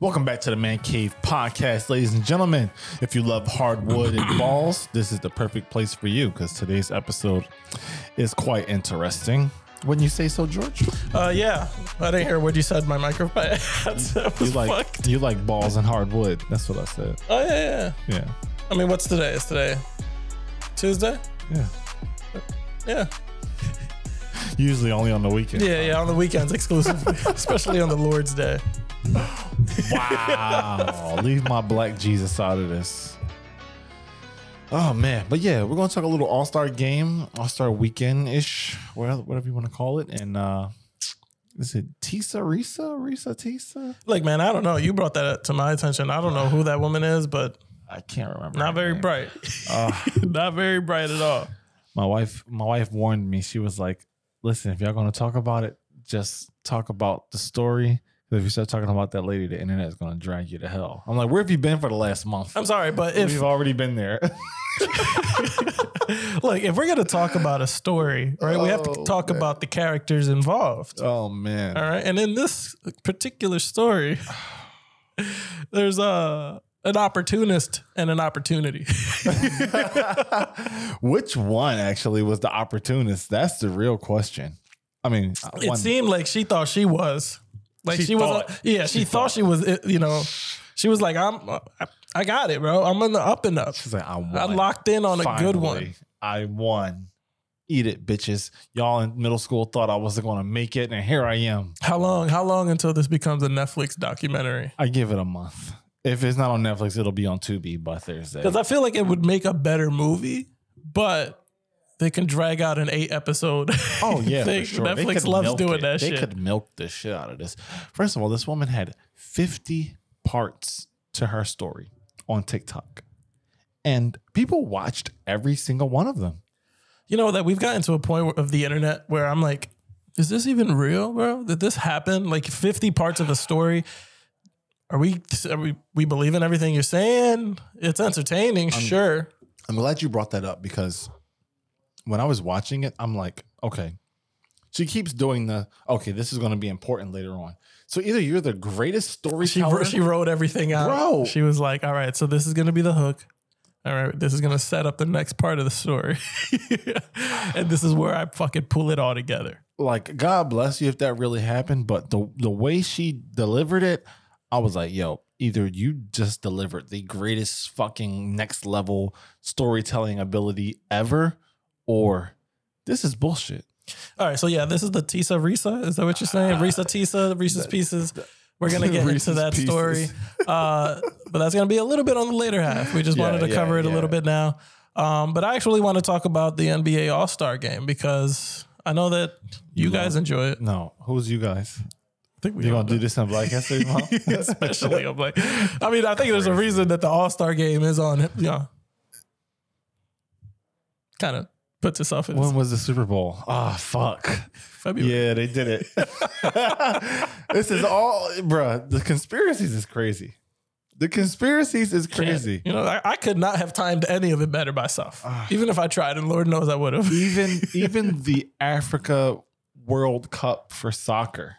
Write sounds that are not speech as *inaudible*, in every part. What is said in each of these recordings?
Welcome back to the Man Cave podcast, ladies and gentlemen. If you love hardwood and balls, this is the perfect place for you because today's episode is quite interesting. Wouldn't you say so, George? Uh, yeah, I didn't hear what you said. My microphone *laughs* You was like fucked. you like balls and hardwood. That's what I said. Oh yeah, yeah. Yeah, I mean, what's today? Is today Tuesday? yeah. Yeah, Usually only on the weekend. yeah, yeah. On the weekends exclusively, *laughs* especially on the Lord's Day. Wow. *laughs* Leave my black Jesus out of this. Oh man, but yeah, we're gonna talk a little All Star game, All Star weekend ish, whatever you want to call it. And uh is it Tisa Risa Risa Tisa? Like, man, I don't know. You brought that to my attention. I don't know who that woman is, but I can't remember. not very name. bright. *laughs* not very bright at all. My wife, my wife warned me. She was like, "Listen, if y'all gonna talk about it, just talk about the story. If you start talking about that lady, the internet is gonna drag you to hell." I'm like, "Where have you been for the last month?" I'm sorry, but if We've already been there. *laughs* like if we're gonna talk about a story, right, we have to Oh, talk man. about the characters involved. oh man. All right. And in this particular story, *sighs* there's a an opportunist and an opportunity. *laughs* Which one actually was the opportunist? That's the real question. I mean, it one- seemed like she thought she was. Like She she, was uh, thought. yeah, she, thought, she was you know, she was like I'm uh, I, I got it, bro. I'm in the up and up. she's like, I won. I locked in on a good one. I won. Eat it, bitches. Y'all in middle school thought I wasn't going to make it, and here I am. How long how long until this becomes a Netflix documentary? I give it a month. If it's not on Netflix, it'll be on Tubi by Thursday. Because I feel like it would make a better movie, but they can drag out an eight episode. Oh yeah, *laughs* sure. Netflix loves doing it. that they shit. could milk the shit out of this. First of all, this woman had 50 parts to her story on TikTok. And people watched every single one of them. You know that we've gotten to a point of the internet where I'm like, is this even real, bro? Did this happen? Like 50 parts of a story. Are we are we we believe in everything you're saying? It's entertaining, sure. I'm glad you brought that up because when I was watching it, I'm like, okay. She keeps doing the okay, this is going to be important later on. So either you're the greatest She storyteller, wrote, she wrote everything out. Bro. She was like, all right, so this is gonna be the hook. All right, this is gonna set up the next part of the story. *laughs* and this is where I fucking pull it all together. like God bless you if that really happened, but the the way she delivered it, I was like, yo, either you just delivered the greatest fucking next level storytelling ability ever, or this is bullshit. All right, so yeah, this is the Tisa Risa. Is that what you're saying? Risa Tisa, Reese's Pieces. We're gonna get into that Pieces. story, uh, but that's gonna be a little bit on the later half. We just Yeah, wanted to yeah, cover it a little bit now. Um, but I actually want to talk about the NBA All Star Game because I know that you, You guys love- enjoy it. No, who's you guys? I think we all gonna do this on Black History Month? especially. on Black. I mean, I think there's a reason that the All Star Game is on. You know, kind of puts itself in when was the Super Bowl? Ah, fuck. February. Yeah, they did it. *laughs* this is all, bruh. The conspiracies is crazy. The conspiracies is crazy. You know, I, I could not have timed any of it better myself, even if I tried, and Lord knows I would have. even *laughs* even the Africa World Cup for soccer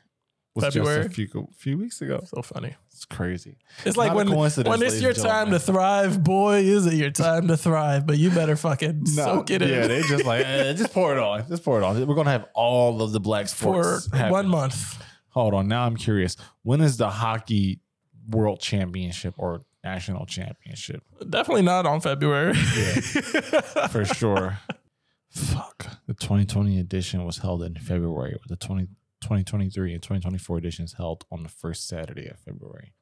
was February? just a few few weeks ago. So funny. It's crazy. It's like when, when it's your and time to thrive, boy, is it your time to thrive. But you better fucking *laughs* soak it yeah, in Yeah, they just like eh, just pour it on. *laughs* Just pour it on. We're gonna have all of the black for sports. happen. one month. Hold on. Now I'm curious. When is the hockey world championship or national championship? Definitely not on February. For *laughs* sure. Fuck. The 2020 edition was held in February. The 20, 2023 and 2024 editions held on the first Saturday of February.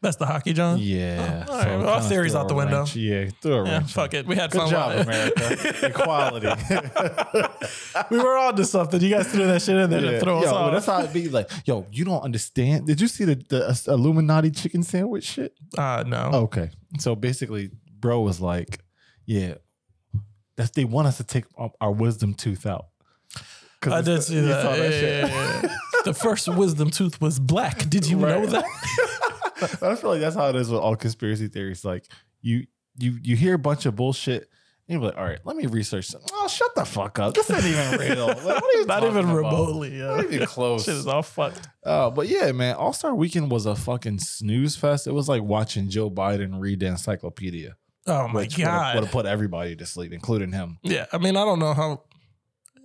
That's the hockey, John. Yeah. Oh, all right. it Well, our theory's out the window. wrench. Yeah, threw Yeah, fuck it. We had Good fun job, with. America. *laughs* Equality. We were on to something. You guys threw that shit in there Yeah. to throw us off. that's how it be. Like, yo, you don't understand. Did you see the, the Illuminati chicken sandwich shit? uh, no. Okay. So basically, bro was like, yeah, that's they want us to take our wisdom tooth out. 'Cause I did the- see you that. saw Yeah, shit. yeah, yeah. the first wisdom tooth was black. Did you know that? *laughs* I feel like that's how it is with all conspiracy theories. Like you, you, you hear a bunch of bullshit, And You'd be like, all right, let me research. Some. Oh, shut the fuck up. This ain't even real. Like, what are you *laughs* Not even about? remotely. Not Yeah. even close. Shit is all fucked. Uh, but yeah, man, All Star Weekend was a fucking snooze fest. It was like watching Joe Biden read the encyclopedia. Oh my which would god. would have put everybody to sleep, including him. Yeah, I mean, I don't know how.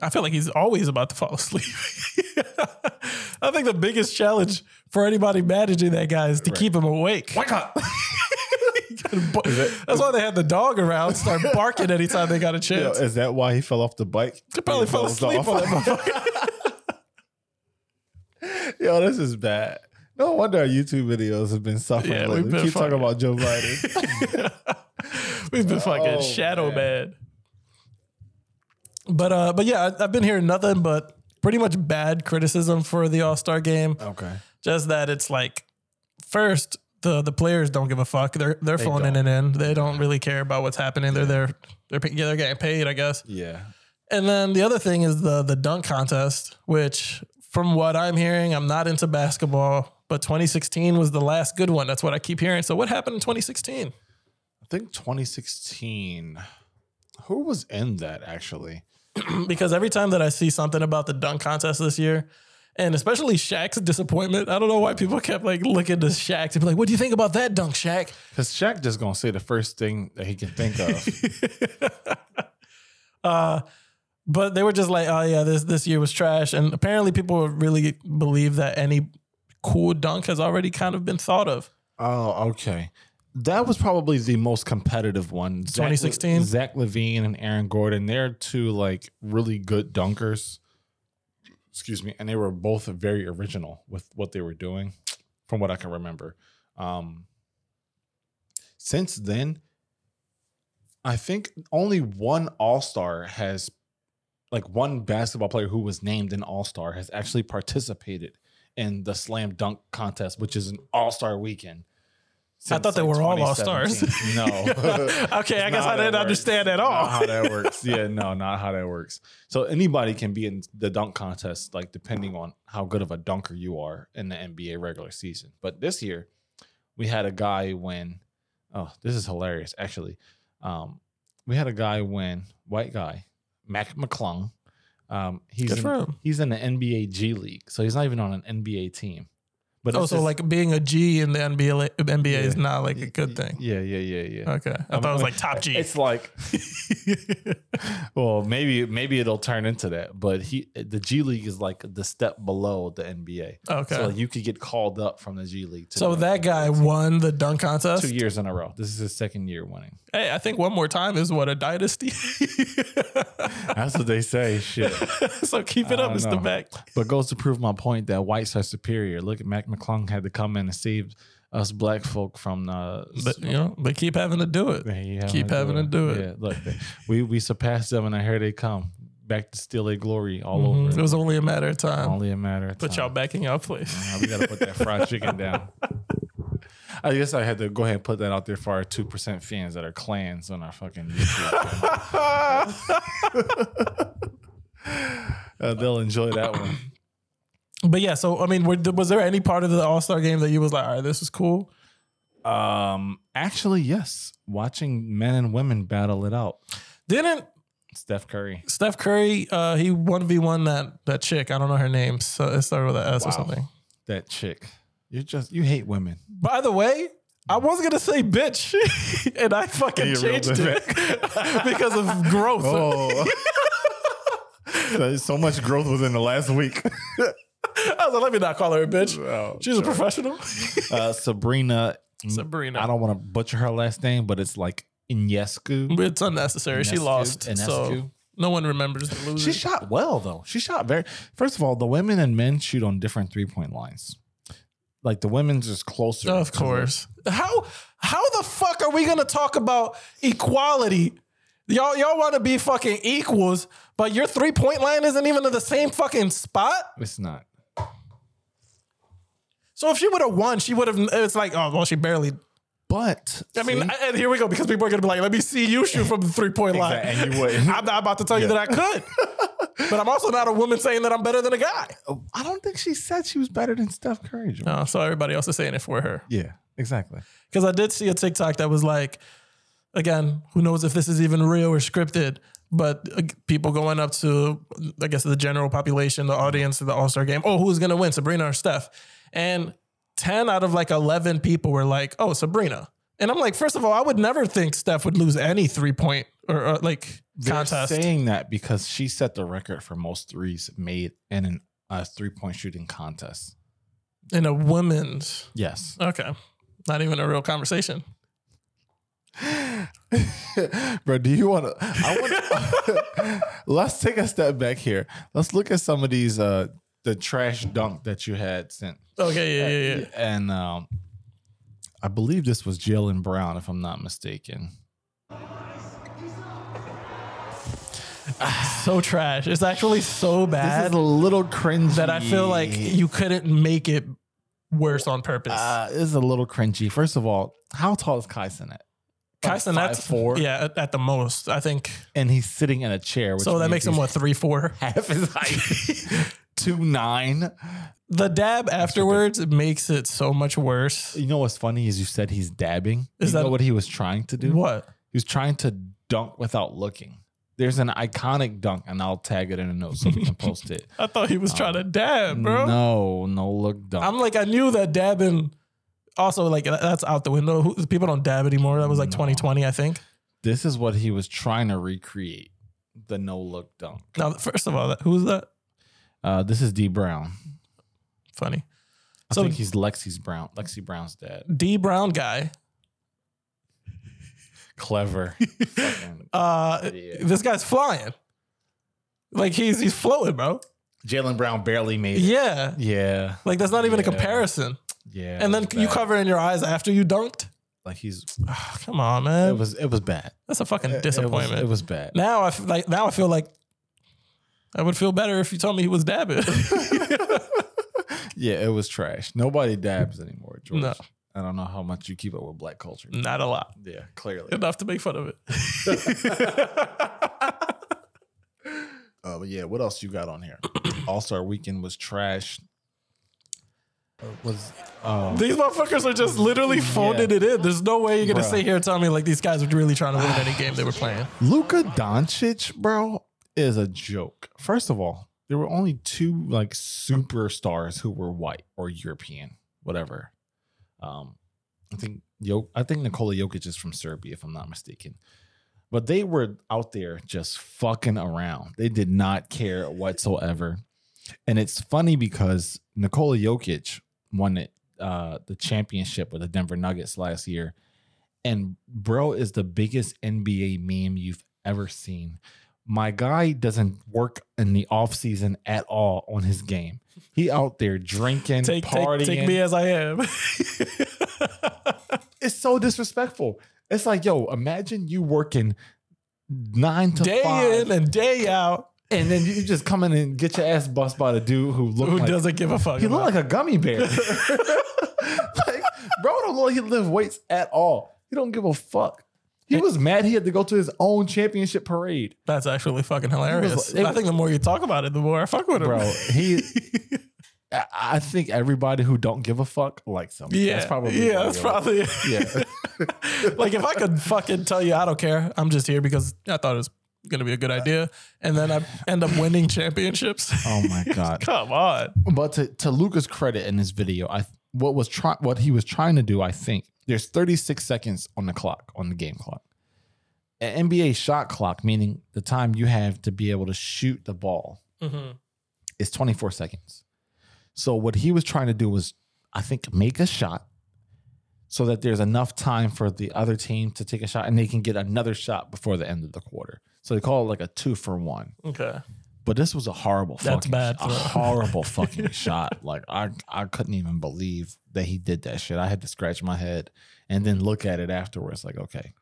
I feel like he's always about to fall asleep. *laughs* I think the biggest challenge for anybody managing that guy is to Right. keep him awake. Why not? *laughs* That's why they had the dog around, start *laughs* barking anytime they got a Yo, chance. is that why he fell off the bike? He probably He fell dozed asleep off. on that motherfucker. Yo, this is bad. No wonder our YouTube videos have been suffering. Yeah, lately. we've we been keep talking about Joe Biden. We've been fucking Oh, shadow man. bad. But uh, but yeah, I, I've been hearing nothing but pretty much bad criticism for the All Star game. okay. Just that it's like, first the the players don't give a fuck. They're they're They phoning it in. They don't really care about what's happening. They're there. They're yeah, they're getting paid, I guess. Yeah. And then the other thing is the the dunk contest, which from what I'm hearing, I'm not into basketball, but 2016 was the last good one. That's what I keep hearing. So what happened in 2016? I think 2016. Who was in that actually? *clears throat* because every time that I see something about the dunk contest this year, and especially Shaq's disappointment, I don't know why people kept like looking to Shaq to be like, "What do you think about that dunk, Shaq?" Because Shaq just gonna say the first thing that he can think of. *laughs* uh, but they were just like, "Oh yeah, this this year was trash," and apparently people really believe that any cool dunk has already kind of been thought of. oh, okay. That was probably the most competitive one. Zach- 2016? Zach LaVine and Aaron Gordon. They're two like really good dunkers. Excuse me, and they were both very original with what they were doing, from what I can remember. Um, since then, I think only one All Star has, like one basketball player who was named an All Star has actually participated in the slam dunk contest, which is an All Star weekend. I thought they were all all-stars. No. *laughs* *laughs* okay, I guess I didn't understand at all. Not how that works. *laughs* Yeah, no, not how that works. So anybody can be in the dunk contest, like depending on how good of a dunker you are in the NBA regular season. But this year, we had a guy win. Oh, this is hilarious. Actually, um, we had a guy win, white guy, Mac McClung. Um, he's in, he's in the NBA G League, so he's not even on an NBA team. But Oh, it's so just- like being a G in the NBA, NBA is not like a good thing. Yeah, yeah, yeah, yeah. Okay, I thought it was like top G. *laughs* It's like, *laughs* well, maybe maybe it'll turn into that, but he the G League is like the step below the NBA. okay. So you could get called up from the G League. To So that guy won the dunk contest. two years in a row. This is his second year winning. Hey, I think one more time is what a dynasty. *laughs* That's what they say. Shit, so keep it I up, Mr. Mac. but goes to prove my point that whites are superior. Look at Mac McClung had to come in and save us black folk from the. But you know, they keep having to do it. They having Keep having to do it. Yeah, look, they- we we surpassed them, and here they come back to steal their glory all Mhm. over. It was only a matter of time. Only a matter of Put time. y'all back in y'all place. Uh, we gotta put that fried chicken down. *laughs* I guess I had to go ahead and put that out there for our two percent fans that are clans on our fucking YouTube. *laughs* Uh, they'll enjoy that one. But yeah, so I mean, were, was there any part of the All Star game that you was like, all right, this is cool? Um, actually, yes. Watching men and women battle it out. Didn't Steph Curry. Steph Curry? Uh, he one v one that that chick. I don't know her name. So it started with an S Wow. or something. That chick. You just you hate women. By the way, I was gonna say bitch, *laughs* and I fucking changed it *laughs* because of growth. Oh. *laughs* so much growth within the last week. *laughs* I was like, let me not call her a bitch. Oh, She's a professional. uh, Sabrina. *laughs* Sabrina. I don't want to butcher her last name, but it's like Inescu. It's unnecessary. She Inescu? lost. So no one remembers the loser. She shot well though. She shot very. First of all, the women and men shoot on different three point lines. Like the women's is closer. Of course. How how the fuck are we gonna talk about equality? Y'all y'all want to be fucking equals, but your three point line isn't even in the same fucking spot. it's not. So if she would have won, she would have. It's like oh well, she barely. But I mean, see? and here we go because people are gonna be like, let me see you shoot from the three point line. Exactly, and you wouldn't. I'm not about to tell you that I could, *laughs* but I'm also not a woman saying that I'm better than a guy. I don't think she said she was better than Steph Curry. Jordan. No, so everybody else is saying it for her. Yeah, exactly. Because I did see a TikTok that was like, again, who knows if this is even real or scripted, but uh, people going up to, I guess, the general population, the audience of the All Star game, oh, who's going to win, Sabrina or Steph? And 10 out of like 11 people were like, oh, Sabrina. And I'm like, first of all, I would never think Steph would lose any three point or, or like They're contest. saying that because she set the record for most threes made in an- a three point shooting contest. in a women's. Yes. Okay. Not even a real conversation. *laughs* Bro, do you want to? I want. *laughs* let's take a step back here. Let's look at some of these. Uh, the trash dunk that you had sent, Okay. Yeah. Yeah. Yeah. and um, I believe this was Jaylen Brown, if I'm not mistaken. So trash. It's actually so bad. This is a little cringy. that I feel like you couldn't make it worse on purpose. Uh, this is a little cringy. First of all, how tall is Kai Cenat? Kai Cenat's 5'4"? Yeah, at, at the most, I think. and he's sitting in a chair. Which So that makes him what three four. *laughs* half his height, *laughs* two nine. The dab afterwards makes it so much worse. You know what's funny is you said he's dabbing. Is you that- know what he was trying to do? What? He was trying to dunk without looking. There's an iconic dunk, and I'll tag it in a note so we can post it. *laughs* I thought he was um, trying to dab, bro. No, no look dunk. I'm like, I knew that dabbing. Also, like that's out the window. Who, people don't dab anymore. That was like No. 2020, I think. this is what he was trying to recreate. The no look dunk. Now, first of all, who's that? Uh, this is Dee Brown. Funny. I So- think he's Lexie's Brown. Lexie Brown's dad. Dee Brown guy. Clever. *laughs* Uh, this guy's flying. Like he's he's floating, bro. Jaylen Brown barely made it. Yeah. Yeah. Like that's not even a comparison. Yeah. And then you bad. cover in your eyes after you dunked. like he's Ah, *sighs* come on, man. it was it was bad. That's a fucking It- it was- disappointment. It was, bad. now I f- like now I feel like I would feel better if you told me he was dabbing. *laughs* *laughs* Yeah, it was trash. Nobody dabs anymore, George. No. I don't know how much you keep up with black culture. not a lot. Yeah, clearly. Enough to make fun of it. *laughs* Uh, but yeah, what else you got on here? *clears throat* All Star Weekend was trash. Uh, was um, These motherfuckers are just literally phoning it in. There's no way you're gonna Bruh. sit here and tell me like these guys were really trying to win any game they were playing. *sighs* Luka Doncic, bro, is a joke. First of all, there were only two like superstars who were white or European, whatever. Um, I think Yo, I think Nikola Jokic is from Serbia, if I'm not mistaken. But they were out there just fucking around. They did not care whatsoever. And it's funny because Nikola Jokic won it, uh, the championship with the Denver Nuggets last year. And bro is the biggest NBA meme you've ever seen. My guy doesn't work in the offseason at all on his game. He out there drinking, Take, partying. take take me as I am. *laughs* it's so disrespectful. It's like, yo, imagine you working nine to day five, in and day out. and then you just come in and get your ass bust by the dude who looked Who like doesn't give a fuck? he looked like a gummy bear. *laughs* *laughs* like, bro, don't look like he lift weights at all. He don't give a fuck. He was mad he had to go to his own championship parade, That's actually fucking hilarious. it I think the more you talk about it, the more I fuck with him. bro. He, *laughs* I- think everybody who don't give a fuck likes him. yeah, that's probably yeah, that's probably *laughs* yeah. *laughs* like if I could fucking tell you I don't care, I'm just here because I thought it was gonna be a good uh, idea, and then I end up winning championships. Oh my god. Come on, But to, to Luka's credit in this video, I what was try, what he was trying to do, I think there's 36 seconds on the clock on the game clock. An NBA shot clock, meaning the time you have to be able to shoot the ball, mm-hmm. is 24 seconds. So what he was trying to do was, I think, make a shot so that there's enough time for the other team to take a shot and they can get another shot before the end of the quarter. So they call it like a two for one. okay. But this was a horrible That's fucking bad a throw. horrible *laughs* fucking shot. Like I I couldn't even believe that he did that shit. I had to scratch my head and then look at it afterwards like, okay,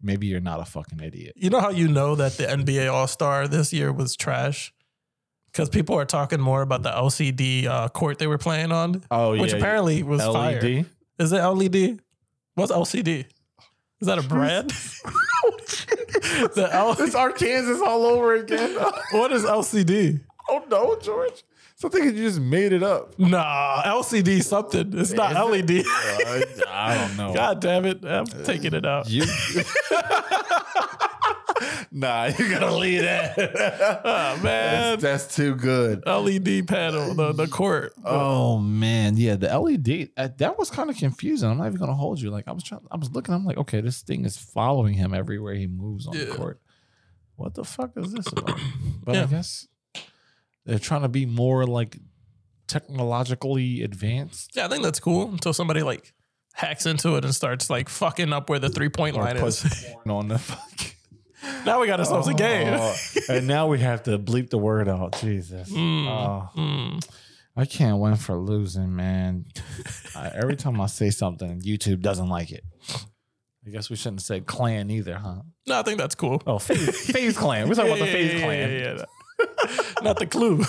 maybe you're not a fucking idiot. You know how you know that the NBA All Star this year was trash? Because people are talking more about the LCD uh, court they were playing on, Oh yeah. which apparently was fire. LED. Is it LED? What's LCD? Is that a brand? *laughs* the L- It's Arkansas all over again. *laughs* what is LCD? oh no, George. Something you just made it up. Nah, LCD something. It's not Is it? LED. Uh, *laughs* I don't know. God damn it. I'm taking it out. You. *laughs* nah, you gotta leave that. *laughs* Oh, man. that's, that's too good. LED panel, the, the court. Oh man, yeah, the LED uh, that was kind of confusing. I'm not even gonna hold you. Like I was trying, I was looking. I'm like, okay, this thing is following him everywhere he moves on the court. What the fuck is this about? *coughs* But I guess they're trying to be more like technologically advanced. Yeah, I think that's cool until somebody like hacks into it and starts like fucking up where the three point line puts is. on the *laughs* fucking. Now we got ourselves a game. Oh, and now we have to bleep the word out. Jesus. Mm, Oh. mm. I can't win for losing, man. I, every time I say something, YouTube doesn't like it. I guess we shouldn't say clan either, huh? No, I think that's cool. Oh, FaZe, FaZe Clan. We're talking about the Yeah, FaZe yeah, Clan. yeah, yeah, yeah. Not the clue. *laughs*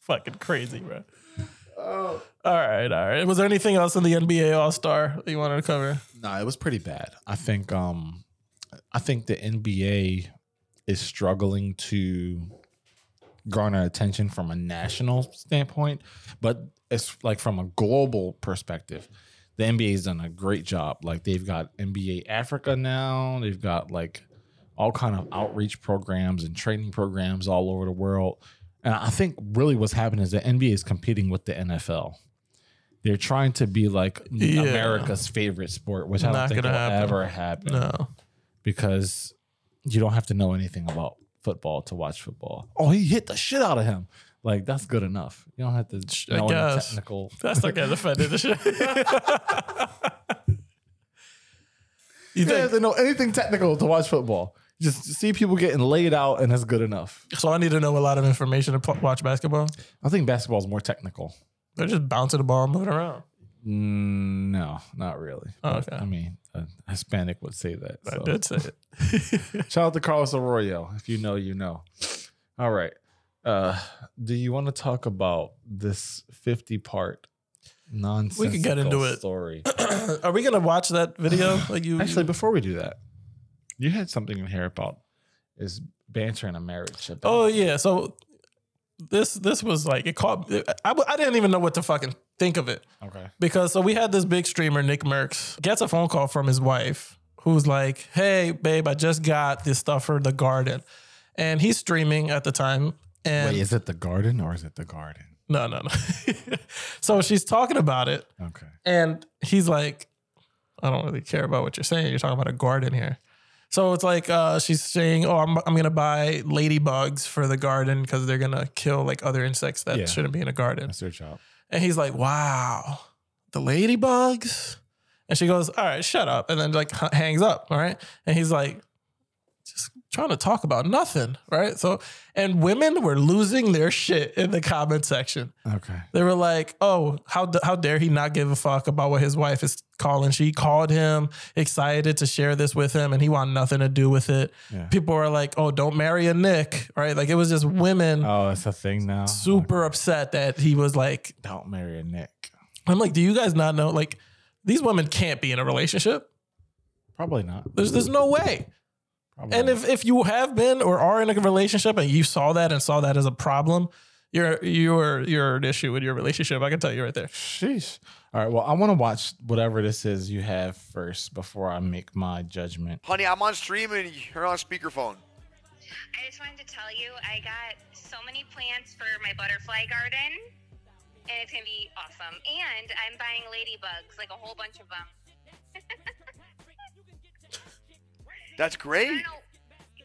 Fucking crazy, bro. Oh. All right, all right. Was there anything else in the NBA All Star you wanted to cover? No, it was pretty bad. I think um I think the NBA is struggling to garner attention from a national standpoint, but it's like from a global perspective. The NBA's done a great job. Like they've got NBA Africa now. They've got like all kind of outreach programs and training programs all over the world. And I think really what's happening is the NBA is competing with the NFL. They're trying to be like Yeah. America's favorite sport, which I don't think will happen. ever happen No. Because you don't have to know anything about football to watch football. Oh, he hit the shit out of him. Like that's good enough. You don't have to I know any guess. technical. *laughs* That's not getting offended. *laughs* you You don't have to know anything technical to watch football. Just see people getting laid out, and that's good enough. So I need to know a lot of information to pl- watch basketball. I think basketball is more technical. They're just bouncing the ball and moving around. Mm, no, not really. Oh, okay. I mean, a Hispanic would say that. I so. did say it. *laughs* *laughs* Shout out to Carlos Arroyo. If you know, you know. All right. Uh, do you want to talk about this 50 part nonsense? We could get into it. Story. *clears throat* Are we gonna watch that video? *sighs* Like you Actually, before we do that, you had something in here about is banter in a marriage. a bad Oh yeah. So this this was like it caught. I, I didn't even know what to fucking think of it Okay. because so we had this big streamer Nickmercs gets a phone call from his wife who's like, "Hey babe, I just got this stuff for the garden," and he's streaming at the time. And Wait, is it the garden or is it the garden? no, no, no. *laughs* so she's talking about it, Okay. and he's like, I don't really care about what you're saying. You're talking about a garden here. So it's like uh, she's saying, "Oh, I'm, I'm gonna buy ladybugs for the garden because they're gonna kill like other insects that Yeah. shouldn't be in a garden." That's their job. And he's like, "Wow, the ladybugs." And she goes, "All right, shut up," and then like hangs up. All right, and he's like, just trying to talk about nothing, right? So, and women were losing their shit in the comment section. Okay. They were like, "Oh, how how dare he not give a fuck about what his wife is calling?" She called him, excited to share this with him, and he wanted nothing to do with it. Yeah. People were like, "Oh, don't marry a Nick," right? Like it was just women Oh, it's a thing now. super upset that he was like. Don't marry a Nick. I'm like, do you guys not know? Like, these women can't be in a relationship. Probably not. There's there's no way. Probably And if if you have been or are in a relationship and you saw that and saw that as a problem, you're you're you're an issue with your relationship. I can tell you right there. Sheesh. All right. Well, I want to watch whatever this is you have first before I make my judgment. Honey, I'm on stream and you're on speakerphone. I just wanted to tell you I got so many plants for my butterfly garden, and it's gonna be awesome. And I'm buying ladybugs, like a whole bunch of them. *laughs* That's great. you wanna know,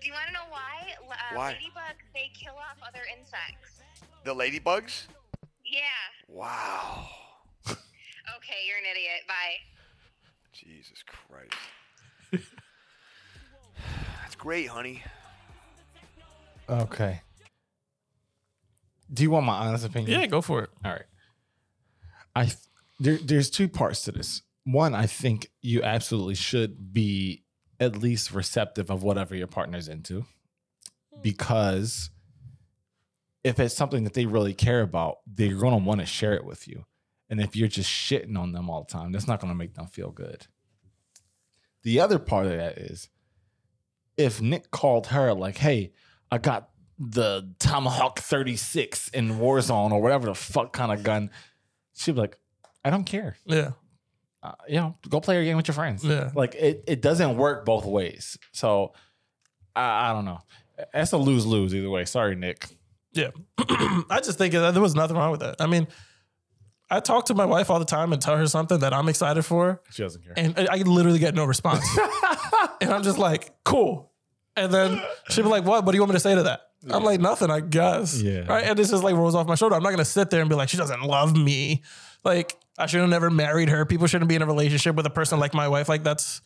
do you want to know why? L- Uh, Why? Ladybugs they kill off other insects. The ladybugs? Yeah. Wow. *laughs* Okay, you're an idiot. Bye. Jesus Christ. *sighs* That's great, honey. Okay. Do you want my honest opinion? Yeah, go for it. All right. I th- there, there's two parts to this. One, I think you absolutely should be at least receptive of whatever your partner's into, hmm. because if it's something that they really care about, they're gonna want to share it with you. And if you're just shitting on them all the time, that's not gonna make them feel good. The other part of that is if Nick called her like, "Hey, I got the Tomahawk 36 in Warzone or whatever the fuck kind of gun, she'd be like, I don't care. Yeah. Uh, you know, go play your game with your friends. Yeah. Like it, it doesn't work both ways. So I, I don't know. That's a lose lose either way. Sorry, Nick. Yeah. *clears throat* I just think that there was nothing wrong with that. I mean, I talk to my wife all the time and tell her something that I'm excited for, She doesn't care. and I literally get no response. *laughs* and I'm just like, cool. And then she'll be like, what? What do you want me to say to that? I'm like, nothing, I guess. Yeah. Right. And this just like rolls off my shoulder. I'm not going to sit there and be like, she doesn't love me. Like, I should have never married her. People shouldn't be in a relationship with a person like my wife. Like, that's,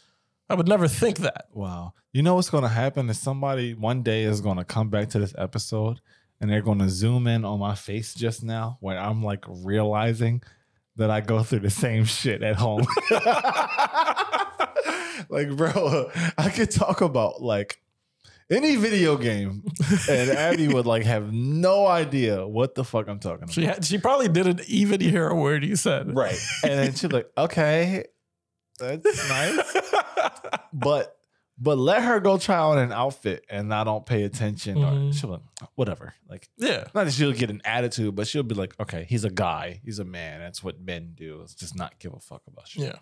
I would never think that. Wow. You know what's going to happen is somebody one day is going to come back to this episode and they're going to zoom in on my face just now when I'm like realizing that I go through the same shit at home. *laughs* like, bro, I could talk about like any video game and Abby would like have no idea what the fuck I'm talking about. She had, she probably didn't even hear a word you said. Right. And then she's like, okay, that's nice. *laughs* but but let her go try on an outfit and I don't pay attention. Or Mhm. she'll like, whatever. Like yeah. not that she'll get an attitude, but she'll be like, okay, he's a guy. He's a man. That's what men do. It's just not give a fuck about shit. Yeah.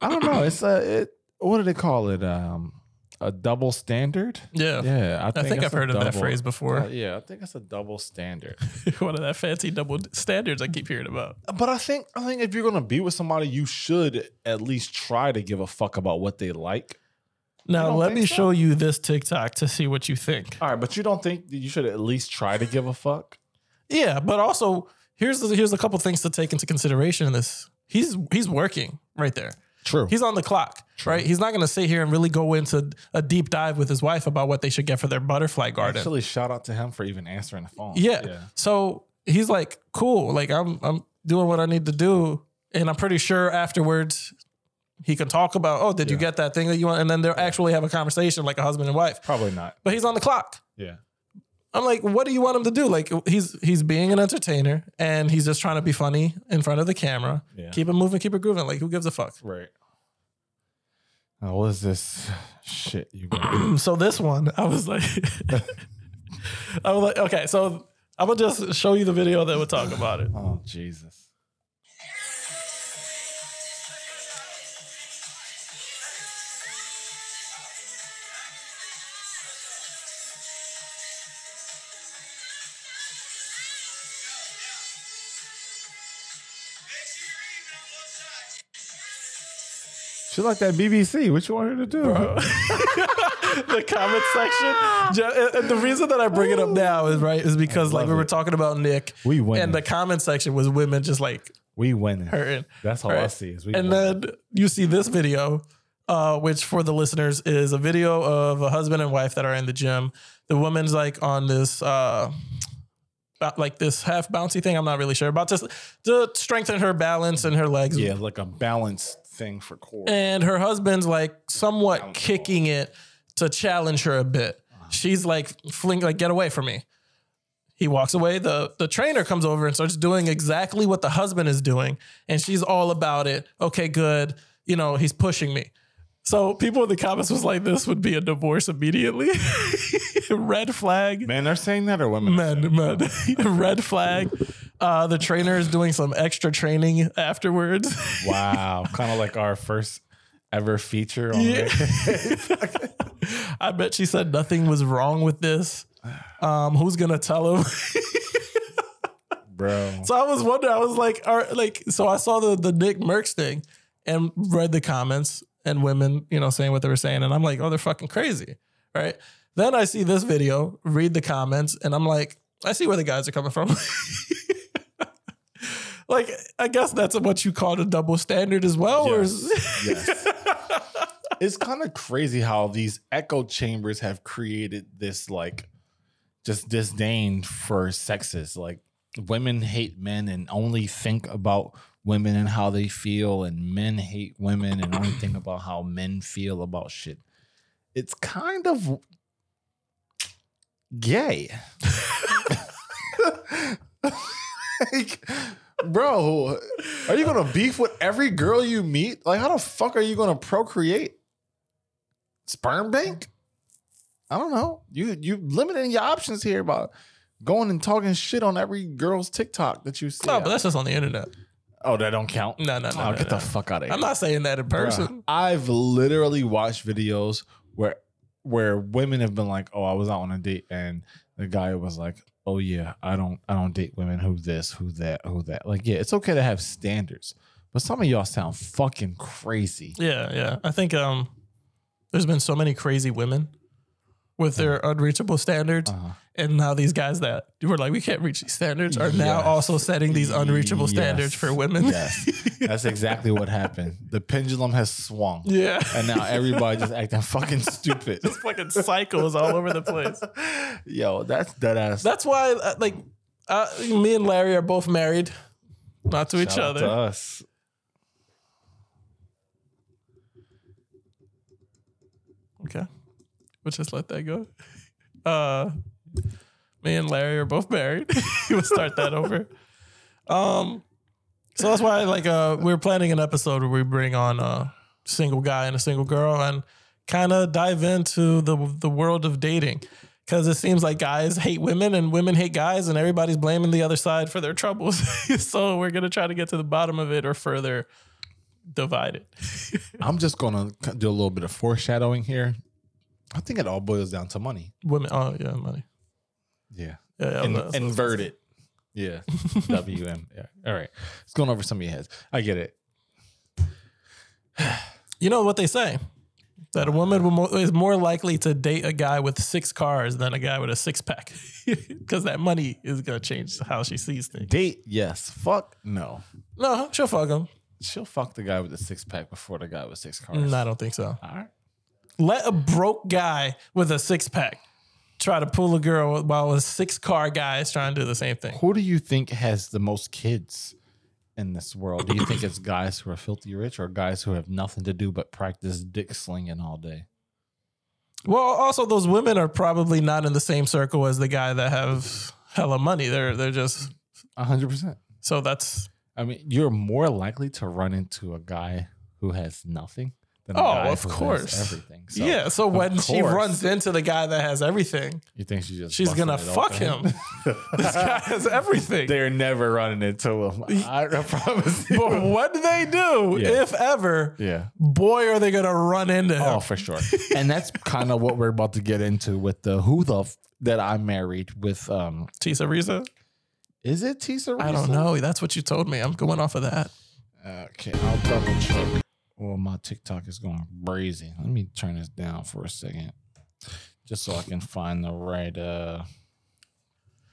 I don't know. It's a it what do they call it? Um a double standard? Yeah. Yeah. I think it's I've a heard of that phrase before. uh, yeah, I think it's a double standard. *laughs* One of that fancy double standards I keep hearing about. But I think I think if you're gonna be with somebody, you should at least try to give a fuck about what they like. Now, let me so? show you this TikTok to see what you think. All right, but you don't think that you should at least try to give a fuck? Yeah, but also here's the, here's a couple things to take into consideration in this. He's he's working right there. True. He's on the clock, right? He's not going to sit here and really go into a deep dive with his wife about what they should get for their butterfly garden. Actually, shout out to him for even answering the phone. Yeah. So he's like, cool. Like I'm I'm doing what I need to do. And I'm pretty sure afterwards he can talk about, oh, did you get that thing that you want? And then they'll actually have a conversation like a husband and wife. Probably not. But he's on the clock. Yeah. I'm like, what do you want him to do? Like he's he's being an entertainer and he's just trying to be funny in front of the camera. Yeah. Keep it moving, keep it grooving. Like who gives a fuck? Right. Now, what is this shit you got? *clears throat* so this one, I was like, *laughs* I was like, okay, so I'm gonna just show you the video that we'll talk about it. oh, Jesus. She like that BBC. What you want her to do? *laughs* the comment section. And the reason that I bring it up now is right is because like we were it. talking about Nick, We winning. and the comment section was women just like we winning. hurting. That's all I see. Is we And winning. then you see this video, uh, which for the listeners is a video of a husband and wife that are in the gym. The woman's like on this, uh, uh, like this half bouncy thing. I'm not really sure about just to strengthen her balance and her legs. yeah, like a balanced thing for core. And her husband's like somewhat kicking it to challenge her a bit. She's like fling, like get away from me. He walks away. The the trainer comes over and starts doing exactly what the husband is doing, and she's all about it. Okay, good. You know, he's pushing me. So people in the comments was like, "This would be a divorce immediately." *laughs* Red flag. Men are saying that or women? Men, men. *laughs* Red flag. Uh, the trainer is doing some extra training afterwards. *laughs* Wow, kind of like our first ever feature on Yeah. I bet she said nothing was wrong with this. Um, who's gonna tell him? bro. so I was wondering. I was like, are, like, so I saw the the Nickmercs thing and read the comments and women, you know, saying what they were saying, and I'm like, oh, they're fucking crazy, right? Then I see this video, read the comments, and I'm like, I see where the guys are coming from. *laughs* like, I guess that's what you call a double standard as well, or is, *laughs* yes. It's kind of crazy how these echo chambers have created this like just disdain for sexes. Like women hate men and only think about women and how they feel, and men hate women and only think about how men feel about shit. It's kind of gay. *laughs* like, bro, are you gonna beef with every girl you meet? Like, how the fuck are you gonna procreate? Sperm bank? I don't know. You you limiting your options here about going and talking shit on every girl's TikTok that you see. No, but that's just on the internet. Oh, that don't count. No, no, no. Oh, no, get no. the fuck out of here. I'm not saying that in Bruh, person. I've literally watched videos where where women have been like, "Oh, I was out on a date," and the guy was like, "Oh yeah, I don't I don't date women who this, who that, who that." Like, yeah, it's okay to have standards, but some of y'all sound fucking crazy. Yeah, yeah. I think um, there's been so many crazy women with their unreachable standards, Uh-huh. And now these guys that were like, we can't reach these standards, are now Yes. also setting these unreachable standards Yes. for women. Yes, that's exactly what happened. The pendulum has swung, yeah. and now everybody just *laughs* acting fucking stupid. Just fucking cycles all over the place. Yo, that's dead ass. That's why, uh, like, uh, me and Larry are both married, not to each Shout out other. to us. Okay. We'll just let that go. Uh me and Larry are both married. *laughs* we'll start that over. Um so that's why like uh we're planning an episode where we bring on a single guy and a single girl and kind of dive into the the world of dating. Cause it seems like guys hate women and women hate guys and everybody's blaming the other side for their troubles. *laughs* so we're gonna try to get to the bottom of it or further divide it. *laughs* I'm just gonna do a little bit of foreshadowing here. I think it all boils down to money. Women oh yeah, money. Yeah. Yeah, yeah, In- that's- that's- it. Yeah. *laughs* WM. Yeah. All right. It's going over some of your heads. I get it. You know what they say? That a woman will mo- is more likely to date a guy with six cars than a guy with a six pack, because *laughs* that money is gonna change how she sees things. Date, yes. Fuck, no. No, she'll fuck him. She'll fuck the guy with the six pack before the guy with six cars. No, I don't think so. All right. Let a broke guy with a six pack try to pull a girl while a six car guy is trying to do the same thing. Who do you think has the most kids in this world? Do you think it's *coughs* guys who are filthy rich or guys who have nothing to do but practice dick slinging all day? Well, also those women are probably not in the same circle as the guy that have hella money. They're they're just A hundred percent. so that's I mean, you're more likely to run into a guy who has nothing than a Oh, guy of who has course. everything. So yeah. So when she course, runs into the guy that has everything, you think she's just she's gonna it fuck open? him. *laughs* this guy has everything. *laughs* They're never running into him. I, I *laughs* promise you. But what do they do, Yeah. if ever? Yeah. Boy, are they gonna run into him. Oh, for sure. and that's kind of what we're about to get into with the who the f- that I married with. Um, Tisa Risa? is it Tisa? Reza? I don't know. That's what you told me. I'm going off of that. Okay, I'll double check. Well, my TikTok is going crazy. Let me turn this down for a second, just so I can find the right uh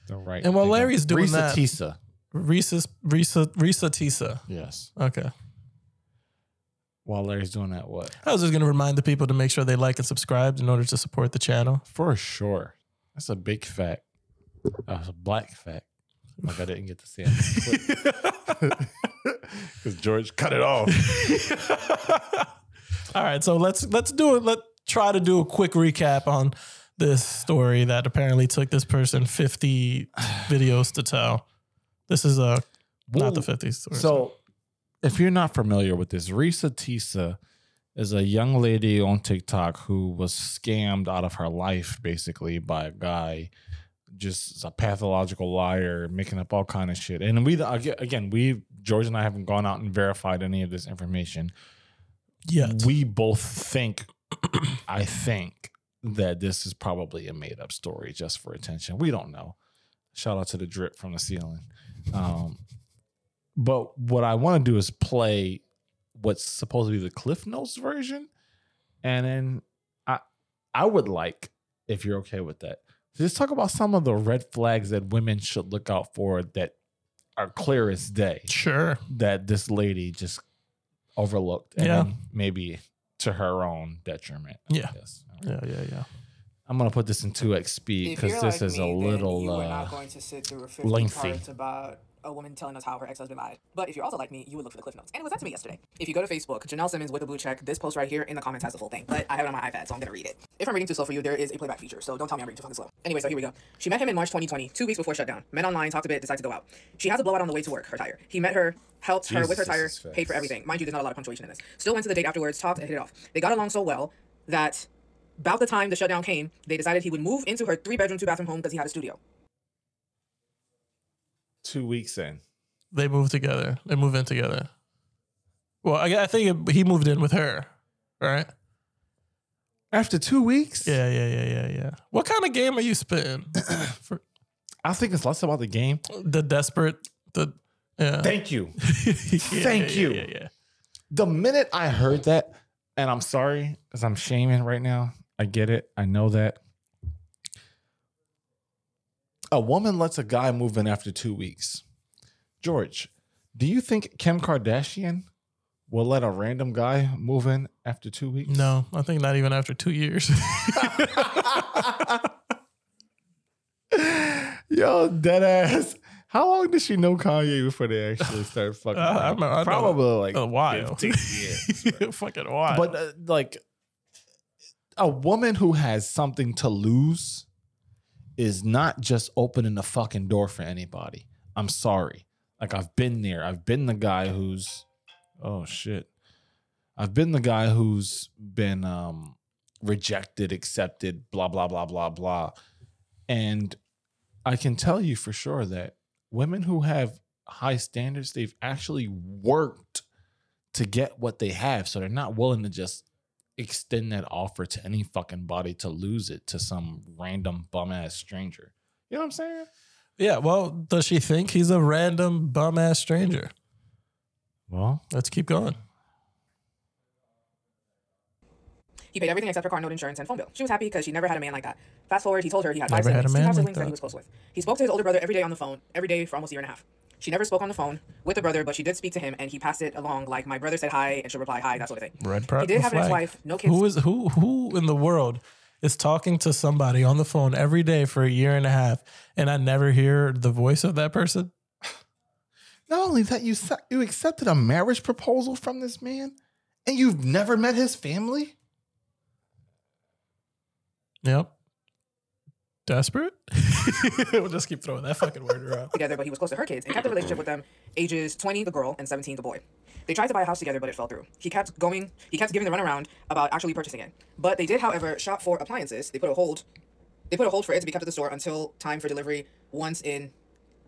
the right. And while thing. Larry's doing Risa that- Tisa. Risa, Risa, Risa Tisa. Yes. Okay. While Larry's doing that, what? I was just gonna remind the people to make sure they like and subscribe in order to support the channel. For sure. That's a big fact. That's a black fact. Like I didn't get to see it. *laughs* *laughs* *laughs* Because George cut it off. *laughs* All right, so let's let's do it. Let try to do a quick recap on this story that apparently took this person 50 *sighs* videos to tell. This is a not the 50s story. So, if you're not familiar with this, Risa Tisa is a young lady on TikTok who was scammed out of her life basically by a guy, just a pathological liar, making up all kind of shit. And we again, we George and I haven't gone out and verified any of this information. yet. We both think, I think that this is probably a made up story just for attention. We don't know. Shout out to the drip from the ceiling. Um, but what I want to do is play what's supposed to be the Cliff Notes version, and then I I would like if you're okay with that. Just talk about some of the red flags that women should look out for that are clear as day Sure. that this lady just overlooked and Yeah. maybe to her own detriment. I Yeah. guess. All right. Yeah, yeah, yeah. I'm gonna put this in 2x speed because this like is me, a little you are uh, not going to sit through 50 lengthy. parts about a woman telling us how her ex-husband lied. But if you're also like me, you would look for the cliff notes. And it was sent to me yesterday. If you go to Facebook, Janelle Simmons with a blue check, this post right here in the comments has the full thing. But I have it on my iPad, so I'm gonna read it. If I'm reading too slow for you, there is a playback feature, so don't tell me I'm reading too fucking slow. Anyway, so here we go. She met him in March 2020, two weeks before shutdown. Met online, talked a bit, decided to go out. She has a blowout on the way to work, her tire. He met her, helped her with her tire, paid for everything. Mind you, there's not a lot of punctuation in this. Still went to the date afterwards, talked and hit it off. They got along so well that About the time the shutdown came, they decided he would move into her three bedroom, two bathroom home because he had a studio. Two weeks in. They moved together. They move in together. Well, I, I think it, he moved in with her, right? After two weeks? Yeah, yeah, yeah, yeah, yeah. What kind of game are you spitting? *clears throat* For I think it's less about the game. the desperate, the yeah. Thank you. *laughs* Yeah, Thank yeah, you. Yeah, yeah. the minute I heard that, and I'm sorry because I'm shaming right now. I get it. I know that. A woman lets a guy move in after two weeks. George, do you think Kim Kardashian will let a random guy move in after two weeks? No, I think not even after two years. *laughs* Yo, dead ass. How long did she know Kanye before they actually started *laughs* fucking? Uh, I remember- I Probably like a while. 15 years. *laughs* Fucking wild. But uh, like a woman who has something to lose is not just opening the fucking door for anybody. I'm sorry. Like I've been there. I've been the guy who's oh shit. I've been the guy who's been um rejected, accepted, blah blah blah blah blah. And I can tell you for sure that women who have high standards, they've actually worked to get what they have. So they're not willing to just extend that offer to any fucking body to lose it to some random bum ass stranger. You know what I'm saying? yeah, well, does she think he's a random bum ass stranger? Well, Let's keep going. He paid everything except her car note, insurance, and phone bill. She was happy because she never had a man like that. Fast forward, he told her he had five Never had a siblings, two man half like that that. he was close with. He spoke to his older brother every day on the phone, every day for almost a year and a half. She never spoke on the phone with the brother, but she did speak to him, and he passed it along like my brother said hi, and she'll reply hi, that sort of thing. Red pride. He did have an ex-wife, no kids. Who is who? Who in the world is talking to somebody on the phone every day for a year and a half, and I never hear the voice of that person? *sighs* not only that, you you accepted a marriage proposal from this man, and you've never met his family. Yep. Desperate. *laughs* we'll just keep throwing that fucking word around. together, but he was close to her kids and kept the relationship with them ages 20, the girl, and 17, the boy. They tried to buy a house together, but it fell through. He kept going, he kept giving the runaround about actually purchasing it. But they did, however, shop for appliances. They put a hold, they put a hold for it to be kept at the store until time for delivery once in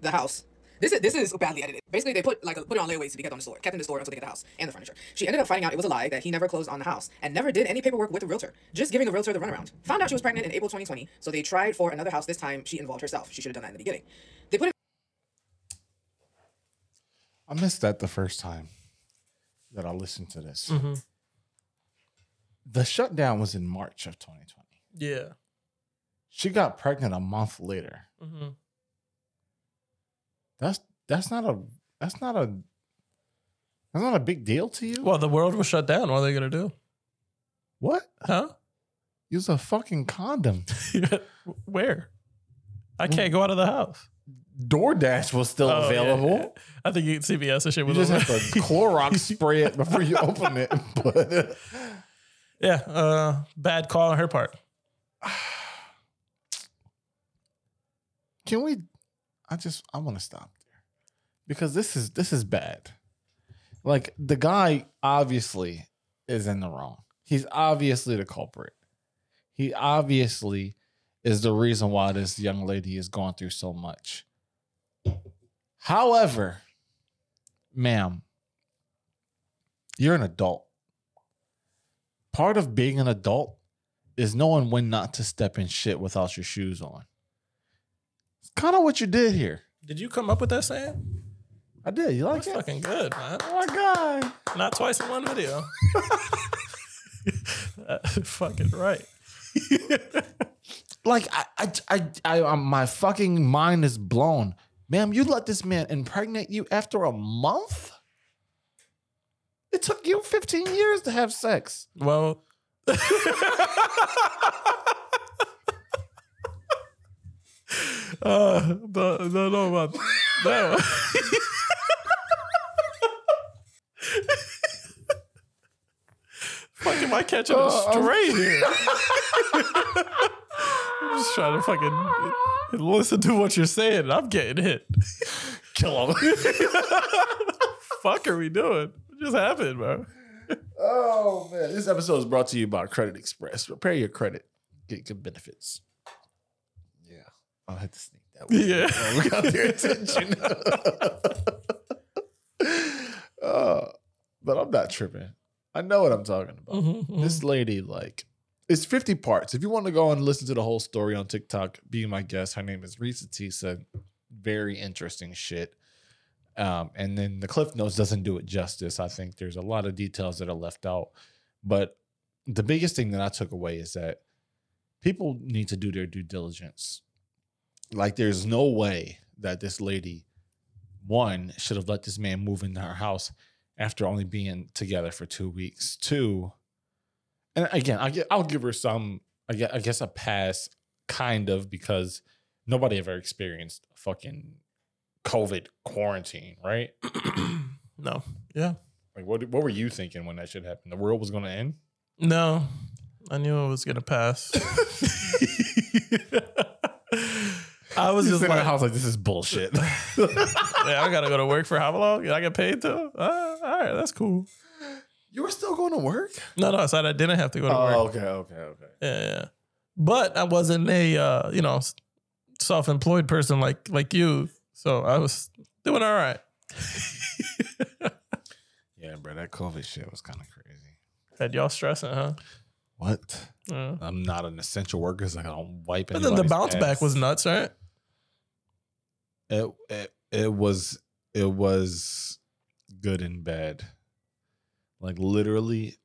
the house. This is this is badly edited. Basically, they put like a, put it on layaways to be kept on the store, kept in the store until they get the house and the furniture. She ended up finding out it was a lie that he never closed on the house and never did any paperwork with the realtor, just giving the realtor the runaround. Found out she was pregnant in April 2020, so they tried for another house. This time, she involved herself. She should have done that in the beginning. They put it I missed that the first time that I listened to this. The shutdown was in March of 2020. Yeah. She got pregnant a month later. Mhm. That's that's not a that's not a that's not a big deal to you. Well, the world was shut down. What are they gonna do? What? Huh? Use a fucking condom. *laughs* Where? I can't go out of the house. DoorDash was still Oh, available. yeah. I think you CVS and shit You just have to Clorox *laughs* spray it before you open it. *laughs* But uh, yeah, uh, bad call on her part. *sighs* can we? I just I want to stop there because this is this is bad. Like the guy obviously is in the wrong. He's obviously the culprit. He obviously is the reason why this young lady is going through so much. However, ma'am, you're an adult. Part of being an adult is knowing when not to step in shit without your shoes on. It's kind of what you did here. Did you come up with that saying? I did. You like That's it? fucking good, man. Oh my god. Not twice in one video. *laughs* *laughs* Uh, fucking right. *laughs* Like I, I, I, I um, my fucking mind is blown, ma'am. You let this man impregnate you after a month. It took you 15 years to have sex. Well, uh, don't, don't know about that. Fuck, am I catching it straight here? I'm just trying to fucking listen to what you're saying. and I'm getting hit. Kill him. *laughs* Fuck, are we doing? What just happened, bro? Oh man, this episode is brought to you by Credit Express. Prepare your credit, get good benefits. I'll have to sneak that. One. Yeah. Oh, we got their attention. *laughs* *laughs* uh, but I'm not tripping. I know what I'm talking about. Mhm, This lady, like, it's 50 parts. If you want to go and listen to the whole story on TikTok, be my guest. Her name is Reesa Teesa. Very interesting shit. Um, and then the Cliff Notes doesn't do it justice. I think there's a lot of details that are left out. But the biggest thing that I took away is that people need to do their due diligence. Like, there's no way that this lady, one, should have let this man move into her house after only being together for two weeks. Two, and again, I get, I'll give her some, I guess, I guess a pass, kind of, because nobody ever experienced fucking COVID quarantine, right? *clears throat* no. Yeah. Like, what what were you thinking when that shit happened? The world was going to end. No. I knew it was gonna pass. *laughs* *laughs* I was just in the like, house like this is bullshit. *laughs* yeah, I gotta go to work for how long? I get paid too? Uh, all right, that's cool. you were still going to work? No, no, I said I didn't have to go to work. Oh, okay, okay, okay. Yeah, yeah. But I wasn't a uh, you know self-employed person like like you, so I was doing all right. *laughs* Yeah, bro, that COVID shit was kind of crazy. Had y'all stressing, huh? What? I'm not an essential worker, so I don't wipe. But then the bounce back was nuts, right? It, it it was it was good and bad. Like literally,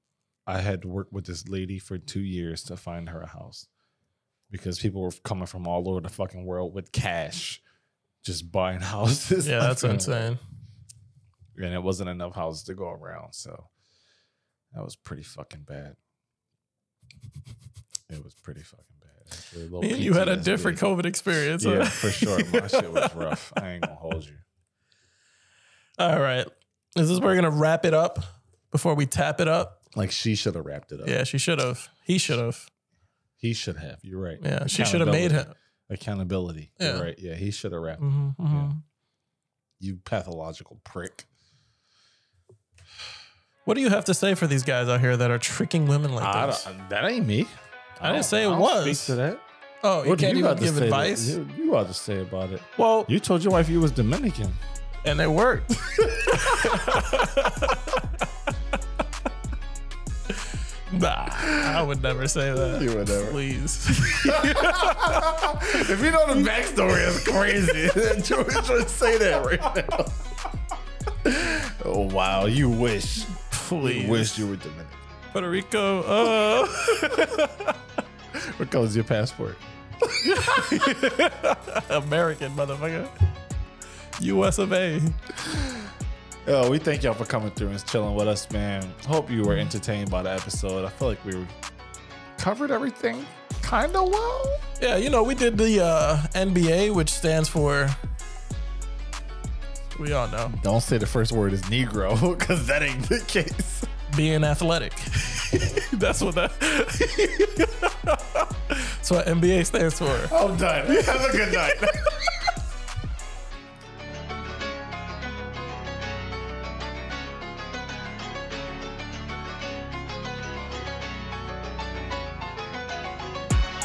I had to work with this lady for two years to find her a house because people were coming from all over the fucking world with cash, just buying *laughs* houses. Yeah, that's insane. And it wasn't enough houses to go around, so that was pretty fucking bad. It was pretty fucking bad. actually. A little Me and you had a PTSD. different COVID experience. Yeah, huh? for sure. My *laughs* shit was rough. I ain't gonna hold you. All right. Is this where we're gonna wrap it up before we tap it up? Like she should have wrapped it up. Yeah, she should have. He should have. He should have. You're right. Yeah, she should have made him. Accountability. Yeah. You're right. Yeah, he should have wrapped. Mhm, mhm. You pathological prick. What do you have to say for these guys out here that are tricking women like I this? don't- that ain't me. I didn't oh, say it don't was. Speak to that. Oh, you What can't even give advice. You, you got to say about it. Well, You told your wife you was Dominican. and it worked. *laughs* nah, I would never say that. You would never. Please. *laughs* if you know the backstory, it's crazy. *laughs* George would say that right now. oh wow, you wish. Please. You wish you were Dominican. Puerto Rico. Uh, *laughs* What color's your passport? *laughs* American motherfucker. US of A. Oh, we thank y'all for coming through and chilling with us, man. Hope you were entertained by the episode. I feel like we covered everything kind of well. Yeah, you know, we did the uh, NBA, which stands for. We all know Don't say the first word is Negro, *laughs* because that ain't the case. Being athletic. *laughs* That's what that. *laughs* That's what NBA stands for. I'm done. Have a good night. *laughs*